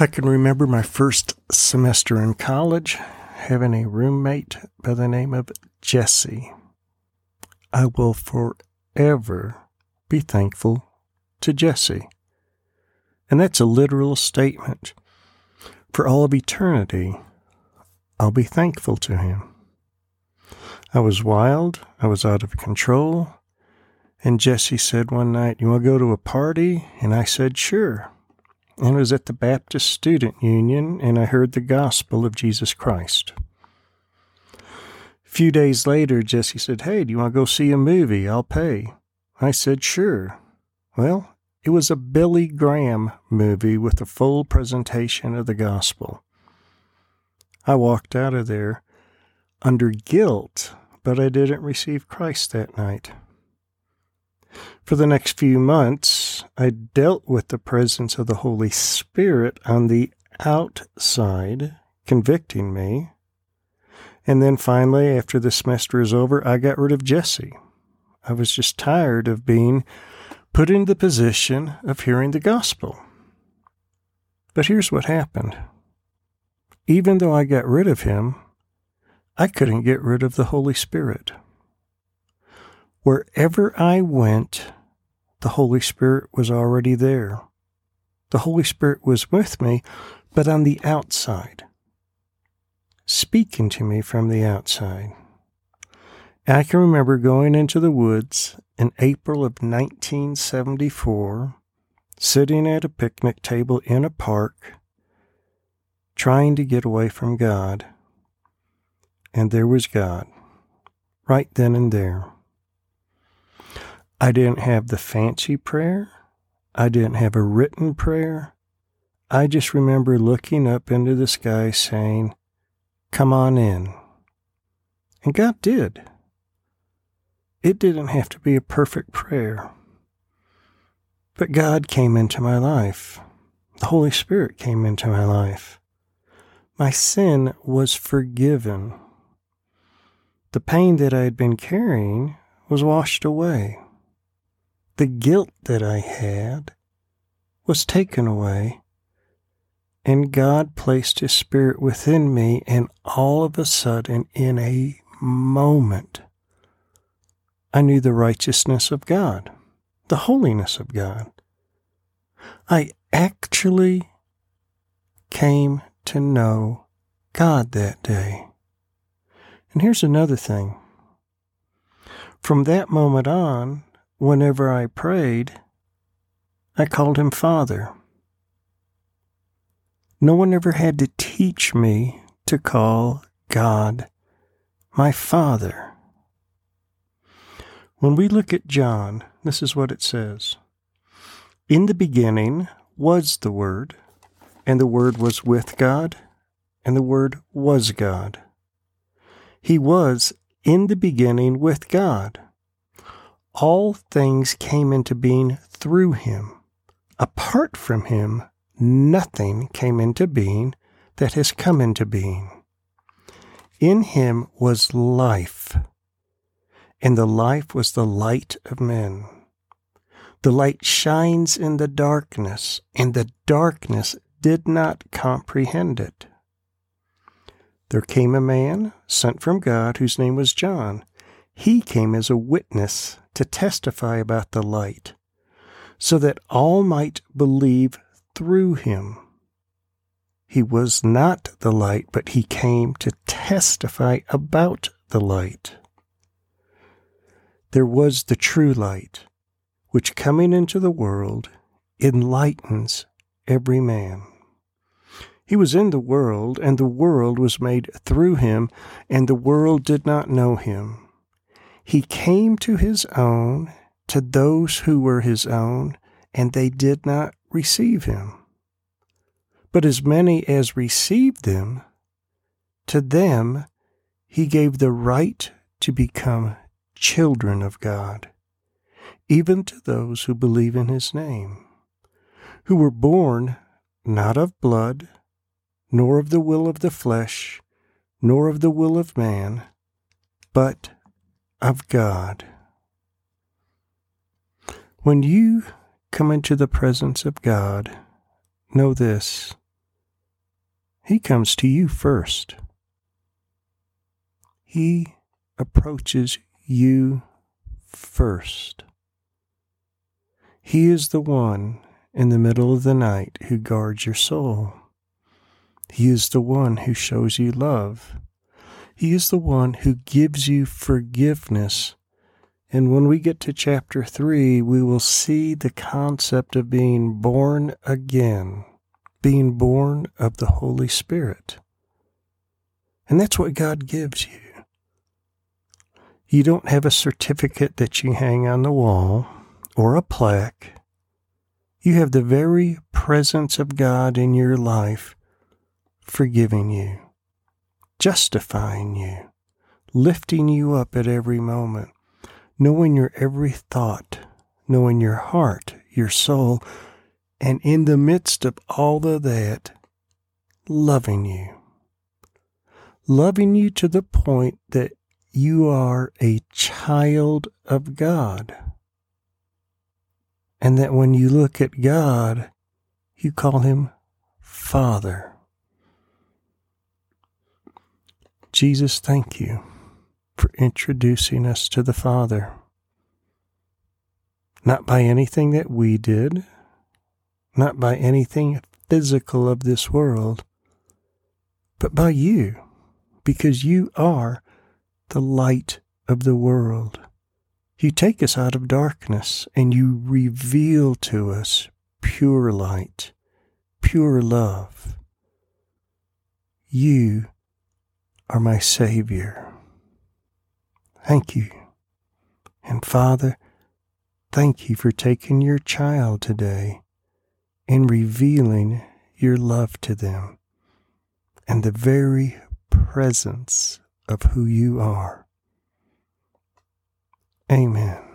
I can remember my first semester in college having a roommate by the name of Jesse. I will forever be thankful to Jesse. And that's a literal statement. For all of eternity, I'll be thankful to him. I was wild, I was out of control, and Jesse said one night, You want to go to a party? And I said, Sure and was at the Baptist Student Union, and I heard the gospel of Jesus Christ. A few days later, Jesse said, Hey, do you want to go see a movie? I'll pay. I said, Sure. Well, it was a Billy Graham movie with a full presentation of the gospel. I walked out of there under guilt, but I didn't receive Christ that night. For the next few months, I dealt with the presence of the Holy Spirit on the outside, convicting me. And then finally, after the semester is over, I got rid of Jesse. I was just tired of being put in the position of hearing the gospel. But here's what happened. Even though I got rid of him, I couldn't get rid of the Holy Spirit. Wherever I went, the Holy Spirit was already there. The Holy Spirit was with me, but on the outside, speaking to me from the outside. I can remember going into the woods in April of 1974, sitting at a picnic table in a park, trying to get away from God. And there was God, right then and there. I didn't have the fancy prayer. I didn't have a written prayer. I just remember looking up into the sky saying, Come on in. And God did. It didn't have to be a perfect prayer. But God came into my life. The Holy Spirit came into my life. My sin was forgiven. The pain that I had been carrying was washed away the guilt that I had was taken away, and God placed His Spirit within me, and all of a sudden, in a moment, I knew the righteousness of God, the holiness of God. I actually came to know God that day. And here's another thing. From that moment on, whenever I prayed, I called him Father. No one ever had to teach me to call God my Father. When we look at John, this is what it says In the beginning was the Word, and the Word was with God, and the Word was God. He was in the beginning with God all things came into being through him. Apart from him, nothing came into being that has come into being. In him was life, and the life was the light of men. The light shines in the darkness, and the darkness did not comprehend it. There came a man sent from God whose name was John. He came as a witness to testify about the light, so that all might believe through him. He was not the light, but he came to testify about the light. There was the true light, which coming into the world enlightens every man. He was in the world, and the world was made through him, and the world did not know him. He came to his own, to those who were his own, and they did not receive him. But as many as received them, to them he gave the right to become children of God, even to those who believe in his name, who were born not of blood, nor of the will of the flesh, nor of the will of man, but of God. When you come into the presence of God, know this He comes to you first. He approaches you first. He is the one in the middle of the night who guards your soul. He is the one who shows you love. He is the one who gives you forgiveness. And when we get to chapter 3, we will see the concept of being born again, being born of the Holy Spirit. And that's what God gives you. You don't have a certificate that you hang on the wall or a plaque. You have the very presence of God in your life forgiving you, justifying you, lifting you up at every moment, knowing your every thought, knowing your heart, your soul, and in the midst of all of that, loving you. Loving you to the point that you are a child of God. And that when you look at God, you call him Father. Jesus, thank you for introducing us to the Father. Not by anything that we did, not by anything physical of this world, but by you, because you are the light of the world. You take us out of darkness and you reveal to us pure light, pure love. You are my Savior. Thank you. And Father, thank you for taking your child today and revealing your love to them and the very presence of who you are. Amen.